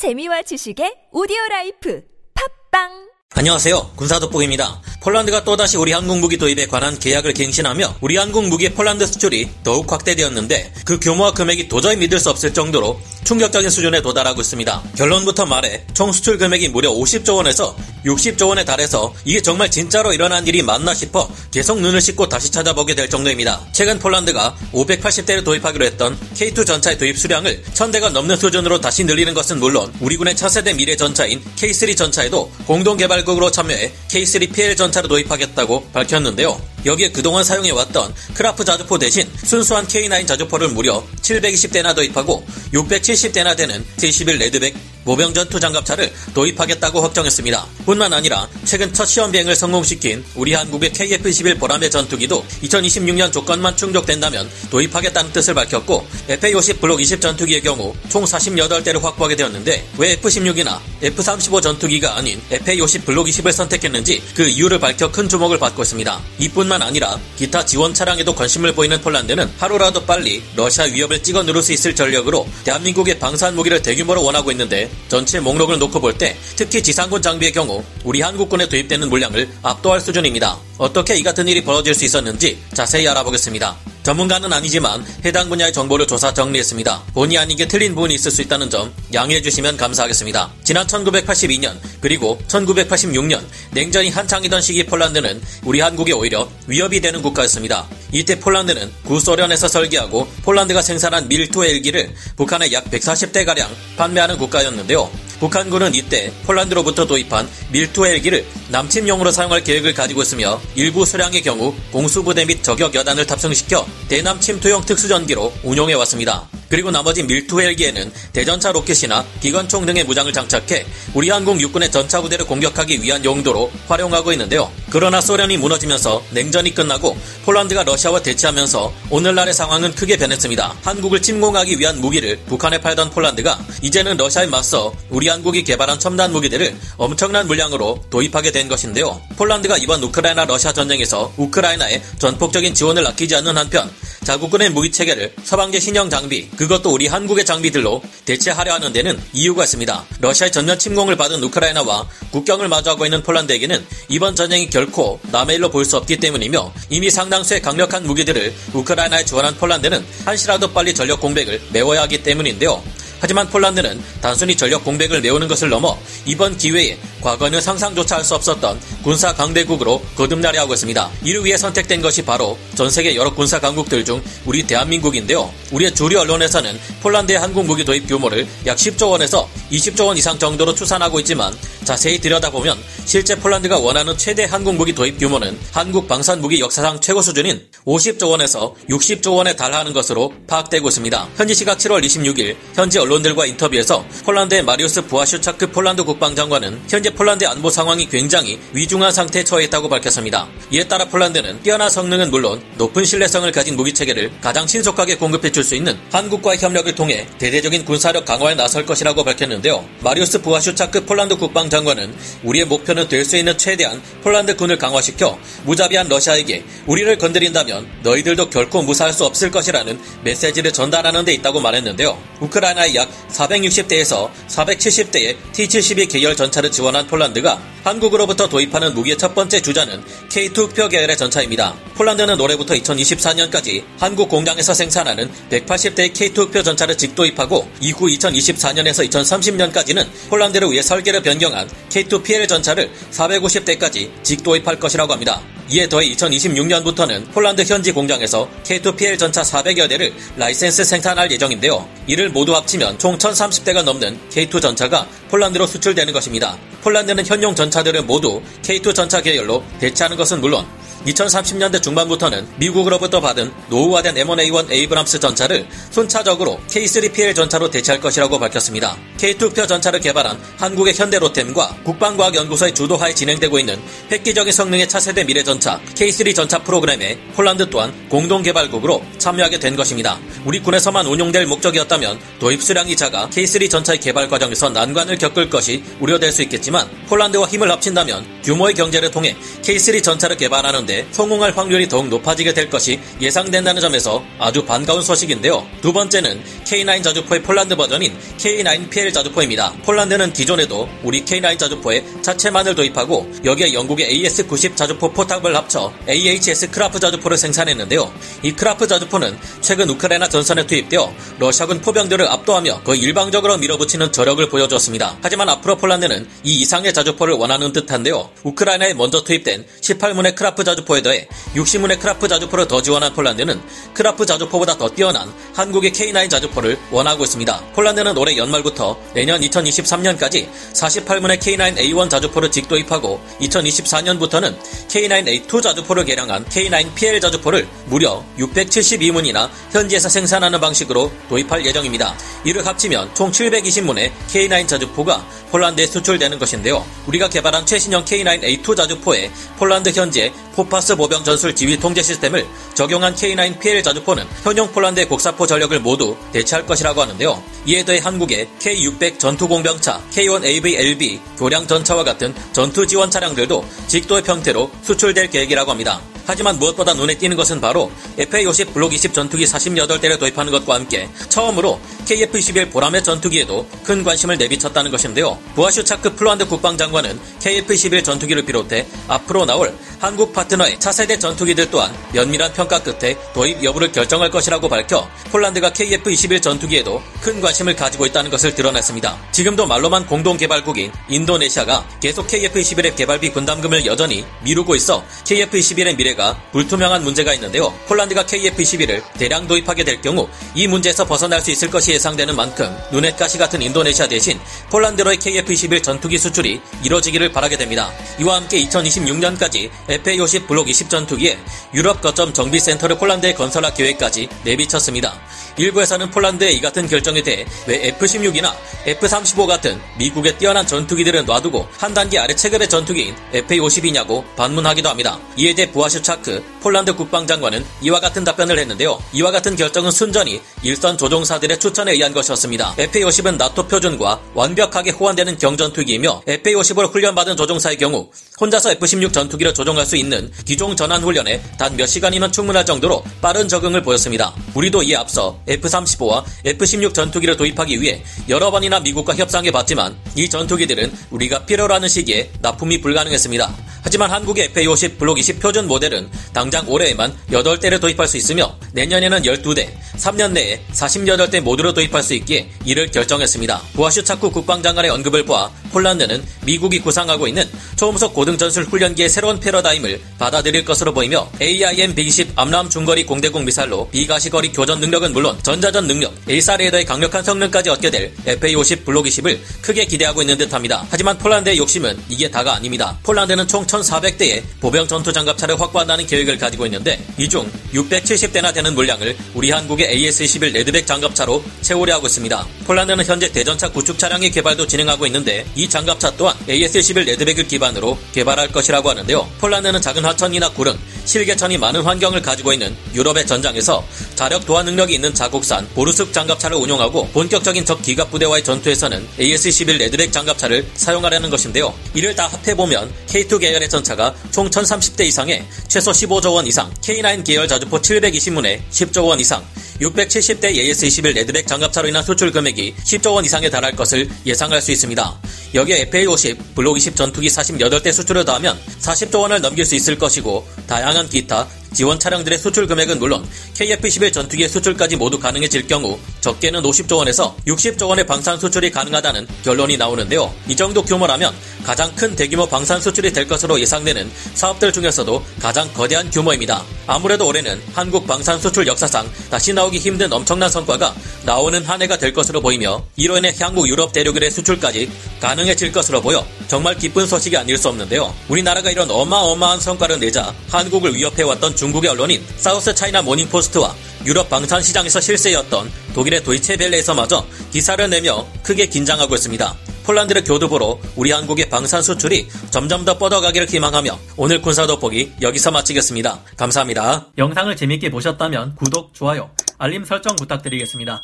재미와 지식의 오디오 라이프 팟빵 안녕하세요. 군사돋보기입니다. 폴란드가 또다시 우리 한국 무기 도입에 관한 계약을 갱신하며 우리 한국 무기의 폴란드 수출이 더욱 확대되었는데 그 규모와 금액이 도저히 믿을 수 없을 정도로 충격적인 수준에 도달하고 있습니다. 결론부터 말해 총 수출 금액이 무려 50조 원에서 60조 원에 달해서 이게 정말 진짜로 일어난 일이 맞나 싶어 계속 눈을 씻고 다시 찾아보게 될 정도입니다. 최근 폴란드가 580대를 도입하기로 했던 K2 전차의 도입 수량을 1000대가 넘는 수준으로 다시 늘리는 것은 물론 우리 군의 차세대 미래 전차인 K3 전차에도 공동 개발국으로 참여해 K3 PL 전차를 도입하겠다고 밝혔는데요. 여기에 그동안 사용해왔던 크라프 자주포 대신 순수한 K9 자주포를 무려 720대나 도입하고 670대나 되는 T11 레드백 모병 전투 장갑차를 도입하겠다고 확정했습니다. 뿐만 아니라 최근 첫 시험 비행을 성공시킨 우리 한국의 KF-11 보라매 전투기도 2026년 조건만 충족된다면 도입하겠다는 뜻을 밝혔고 FA-50 블록 20 전투기의 경우 총 48대를 확보하게 되었는데 왜 F-16이나 F-35 전투기가 아닌 FA-50 블록 20을 선택했는지 그 이유를 밝혀 큰 주목을 받고 있습니다. 이뿐만 아니라 기타 지원 차량에도 관심을 보이는 폴란드는 하루라도 빨리 러시아 위협을 찍어 누를 수 있을 전력으로 대한민국의 방산 무기를 대규모로 원하고 있는데 전체 목록을 놓고 볼 때 특히 지상군 장비의 경우 우리 한국군에 도입되는 물량을 압도할 수준입니다. 어떻게 이 같은 일이 벌어질 수 있었는지 자세히 알아보겠습니다. 전문가는 아니지만 해당 분야의 정보를 조사 정리했습니다. 본의 아니게 틀린 부분이 있을 수 있다는 점 양해해 주시면 감사하겠습니다. 지난 1982년 그리고 1986년 냉전이 한창이던 시기 폴란드는 우리 한국에 오히려 위협이 되는 국가였습니다. 이때 폴란드는 구소련에서 설계하고 폴란드가 생산한 밀투 헬기를 북한에 약 140대가량 판매하는 국가였는데요. 북한군은 이때 폴란드로부터 도입한 밀투 헬기를 남침용으로 사용할 계획을 가지고 있으며 일부 수량의 경우 공수부대 및 저격 여단을 탑승시켜 대남 침투용 특수전기로 운용해 왔습니다. 그리고 나머지 밀투 헬기에는 대전차 로켓이나 기관총 등의 무장을 장착해 우리 한국 육군의 전차 부대를 공격하기 위한 용도로 활용하고 있는데요. 그러나 소련이 무너지면서 냉전이 끝나고 폴란드가 러시아와 대치하면서 오늘날의 상황은 크게 변했습니다. 한국을 침공하기 위한 무기를 북한에 팔던 폴란드가 이제는 러시아에 맞서 우리 한국이 개발한 첨단 무기들을 엄청난 물량으로 도입하게 된 것인데요. 폴란드가 이번 우크라이나 러시아 전쟁에서 우크라이나에 전폭적인 지원을 아끼지 않는 한편 자국군의 무기 체계를 서방제 신형 장비, 그것도 우리 한국의 장비들로 대체하려 하는 데는 이유가 있습니다. 러시아의 전면 침공을 받은 우크라이나와 국경을 마주하고 있는 폴란드에게는 이번 전쟁이 결코 남의 일로 볼 수 없기 때문이며 이미 상당수의 강력한 무기들을 우크라이나에 지원한 폴란드는 한시라도 빨리 전력 공백을 메워야 하기 때문인데요. 하지만 폴란드는 단순히 전력 공백을 메우는 것을 넘어 이번 기회에 과거에는 상상조차 할 수 없었던 군사 강대국으로 거듭나려 하고 있습니다. 이를 위해 선택된 것이 바로 전 세계 여러 군사 강국들 중 우리 대한민국인데요. 우리의 주류 언론에서는 폴란드의 한국 무기 도입 규모를 약 10조 원에서 20조 원 이상 정도로 추산하고 있지만 자세히 들여다보면 실제 폴란드가 원하는 최대 한국 무기 도입 규모는 한국 방산 무기 역사상 최고 수준인 50조 원에서 60조 원에 달하는 것으로 파악되고 있습니다. 현지 시각 7월 26일 현지 언론들과 인터뷰에서 폴란드의 마리우스 부아슈차크 폴란드 국방장관은 현재 폴란드 안보 상황이 굉장히 위중한 상태에 처했다고 밝혔습니다. 이에 따라 폴란드는 뛰어난 성능은 물론 높은 신뢰성을 가진 무기 체계를 가장 신속하게 공급해 줄 수 있는 한국과의 협력을 통해 대대적인 군사력 강화에 나설 것이라고 밝혔는데요. 마리우스 부아슈차크 폴란드 국방장관은 우리의 목표는 될 수 있는 최대한 폴란드 군을 강화시켜 무자비한 러시아에게 우리를 건드린다면 너희들도 결코 무사할 수 없을 것이라는 메시지를 전달하는 데 있다고 말했는데요. 우크라이나의 약 460대에서 470대의 T-72 계열 전차를 지원한 폴란드가 한국으로부터 도입하는 무기의 첫 번째 주자는 K2 표 계열의 전차입니다. 폴란드는 올해부터 2024년까지 한국 공장에서 생산하는 180대의 K2 표 전차를 직도입하고 이후 2024년에서 2030년까지는 폴란드를 위해 설계를 변경한 K2 PL 전차를 450대까지 직도입할 것이라고 합니다. 이에 더해 2026년부터는 폴란드 현지 공장에서 K2PL 전차 400여 대를 라이센스 생산할 예정인데요. 이를 모두 합치면 총 1030대가 넘는 K2 전차가 폴란드로 수출되는 것입니다. 폴란드는 현용 전차 들을 모두 K2 전차 계열로 대체하는 것은 물론 2030년대 중반부터는 미국으로부터 받은 노후화된 M1A1 에이브람스 전차를 순차적으로 K3PL 전차로 대체할 것이라고 밝혔습니다. K2 흑표 전차를 개발한 한국의 현대로템과 국방과학연구소의 주도하에 진행되고 있는 획기적인 성능의 차세대 미래 전차 K3 전차 프로그램에 폴란드 또한 공동 개발국으로 참여하게 된 것입니다. 우리 군에서만 운용될 목적이었다면 도입 수량이 작아 K3 전차의 개발 과정에서 난관을 겪을 것이 우려될 수 있겠지만 폴란드와 힘을 합친다면 규모의 경제를 통해 K3 전차를 개발하는 폴란드에 성공할 확률이 더욱 높아지게 될 것이 예상된다는 점에서 아주 반가운 소식인데요. 두 번째는 K9 자주포의 폴란드 버전인 K9PL 자주포입니다. 폴란드는 기존에도 우리 K9 자주포에 차체만을 도입하고 여기에 영국의 AS90 자주포 포탑을 합쳐 AHS 크라프 자주포를 생산했는데요. 이 크라프 자주포는 최근 우크라이나 전선에 투입되어 러시아군 포병들을 압도하며 그 일방적으로 밀어붙이는 저력을 보여줬습니다. 하지만 앞으로 폴란드는 이 이상의 자주포를 원하는 듯한데요. 우크라이나에 먼저 투입된 18문의 크라프 자주포 에 더해 60문의 크라프 자주포를 더 지원한 폴란드는 크라프 자주포보다 더 뛰어난 한국의 K9 자주포를 원하고 있습니다. 폴란드는 올해 연말부터 내년 2023년까지 48문의 K9A1 자주포를 직도입하고 2024년부터는 K9A2 자주포를 개량한 K9PL 자주포를 무려 672문이나 현지에서 생산하는 방식으로 도입할 예정입니다. 이를 합치면 총 720문의 K9 자주포가 폴란드에 수출되는 것인데요. 우리가 개발한 최신형 K9A2 자주포에 폴란드 현지의 토파즈 포병 전술 지휘 통제 시스템을 적용한 K9PL 자주포는 현용 폴란드의 곡사포 전력을 모두 대체할 것이라고 하는데요. 이에 더해 한국의 K600 전투공병차, K1AVLB 교량 전차와 같은 전투 지원 차량들도 직도입 형태로 수출될 계획이라고 합니다. 하지만 무엇보다 눈에 띄는 것은 바로 FA-50 블록 20 전투기 48대를 도입하는 것과 함께 처음으로 KF-21 보라매 전투기에도 큰 관심을 내비쳤다는 것인데요. 브와슈차크 폴란드 국방장관은 KF-21 전투기를 비롯해 앞으로 나올 한국 파트너의 차세대 전투기들 또한 면밀한 평가 끝에 도입 여부를 결정할 것이라고 밝혀 폴란드가 KF-21 전투기에도 큰 관심을 가지고 있다는 것을 드러냈습니다. 지금도 말로만 공동 개발국인 인도네시아가 계속 KF-21의 개발비 분담금을 여전히 미루고 있어 KF-21의 미래가 불투명한 문제가 있는데요. 폴란드가 KF-21을 대량 도입하게 될 경우 이 문제에서 벗어날 수 있을 것이 예상되는 만큼 눈엣 가시 같은 인도네시아 대신 폴란드로의 KF-21 전투기 수출이 이뤄지기를 바라게 됩니다. 이와 함께 2026년까지 FA-50 블록 20 전투기에 유럽 거점 정비센터를 폴란드에 건설할 계획까지 내비쳤습니다. 일부에서는 폴란드의 이 같은 결정에 대해 왜 F-16이나 F-35 같은 미국의 뛰어난 전투기들을 놔두고 한 단계 아래 체급의 전투기인 FA-50이냐고 반문하기도 합니다. 이에 대해 브와슈차크 폴란드 국방장관은 이와 같은 답변을 했는데요. 이와 같은 결정은 순전히 일선 조종사들의 추천에 의한 것이었습니다. FA-50은 나토 표준과 완벽하게 호환되는 경전투기이며 FA-50으로 훈련받은 조종사의 경우 혼자서 F-16 전투기를 조종할 수 있는 기종 전환 훈련에 단 몇 시간이면 충분할 정도로 빠른 적응을 보였습니다. 우리도 이에 앞서 F-35와 F-16 전투기를 도입하기 위해 여러 번이나 미국과 협상해 봤지만 이 전투기들은 우리가 필요로 하는 시기에 납품이 불가능했습니다. 하지만 한국의 FA-50 블록 20 표준 모델 은 당장 올해에만 8대를 도입할 수 있으며 내년에는 12대, 3년 내에 48대 모두를 도입할 수 있기에 이를 결정했습니다. 부하슈차쿠 국방장관의 언급을 보아 폴란드는 미국이 구상하고 있는 초음속 고등전술 훈련기의 새로운 패러다임을 받아들일 것으로 보이며 AIM-120 암람 중거리 공대공 미사일로 비가시거리 교전 능력은 물론 전자전 능력, AESA 레이더의 강력한 성능까지 얻게 될 FA-50 블록 20을 크게 기대하고 있는 듯합니다. 하지만 폴란드의 욕심은 이게 다가 아닙니다. 폴란드는 총 1,400대의 보병 전투 장갑차를 확보한다는 계획을 가지고 있는데 이 중 670대나 되는 물량을 우리 한국의 AS-21 레드백 장갑차로 채우려 하고 있습니다. 폴란드는 현재 대전차 구축 차량의 개발도 진행하고 있는데 이 장갑차 또한 AS-21 레드백을 기반으로 개발할 것이라고 하는데요. 폴란드는 작은 하천이나 구릉, 실개천이 많은 환경을 가지고 있는 유럽의 전장에서 자력 도하 능력이 있는 자국산 보르숙 장갑차를 운용하고 본격적인 적 기갑 부대와의 전투에서는 AS-21 레드백 장갑차를 사용하려는 것인데요. 이를 다 합해보면 K2 계열의 전차가 총 1030대 이상의 최소 15조 원 이상, K9 계열 자주포 720문에 10조 원 이상, 670대 AS-21 레드백 장갑차로 인한 수출 금액이 10조 원 이상에 달할 것을 예상할 수 있습니다. 여기에 FA-50 블록 20 전투기 48대 수출을 더하면 40조 원을 넘길 수 있을 것이고 다양한 기타 지원 차량들의 수출 금액은 물론 KF-11 전투기의 수출까지 모두 가능해질 경우 적게는 50조 원에서 60조 원의 방산 수출이 가능하다는 결론이 나오는데요. 이 정도 규모라면 가장 큰 대규모 방산 수출이 될 것으로 예상되는 사업들 중에서도 가장 거대한 규모입니다. 아무래도 올해는 한국 방산 수출 역사상 다시 나오기 힘든 엄청난 성과가 나오는 한 해가 될 것으로 보이며 이로 인해 향후 유럽 대륙의 수출까지 가능해질 것으로 보여 정말 기쁜 소식이 아닐 수 없는데요. 우리나라가 이런 어마어마한 성과를 내자 한국을 위협해왔던 중국의 언론인 사우스 차이나 모닝포스트와 유럽 방산 시장에서 실세였던 독일의 도이체벨레에서마저 기사를 내며 크게 긴장하고 있습니다. 폴란드를 교두보로 우리 한국의 방산 수출이 점점 더 뻗어가기를 희망하며 오늘 군사 돋보기 여기서 마치겠습니다. 감사합니다. 영상을 재밌게 보셨다면 구독, 좋아요, 알림 설정 부탁드리겠습니다.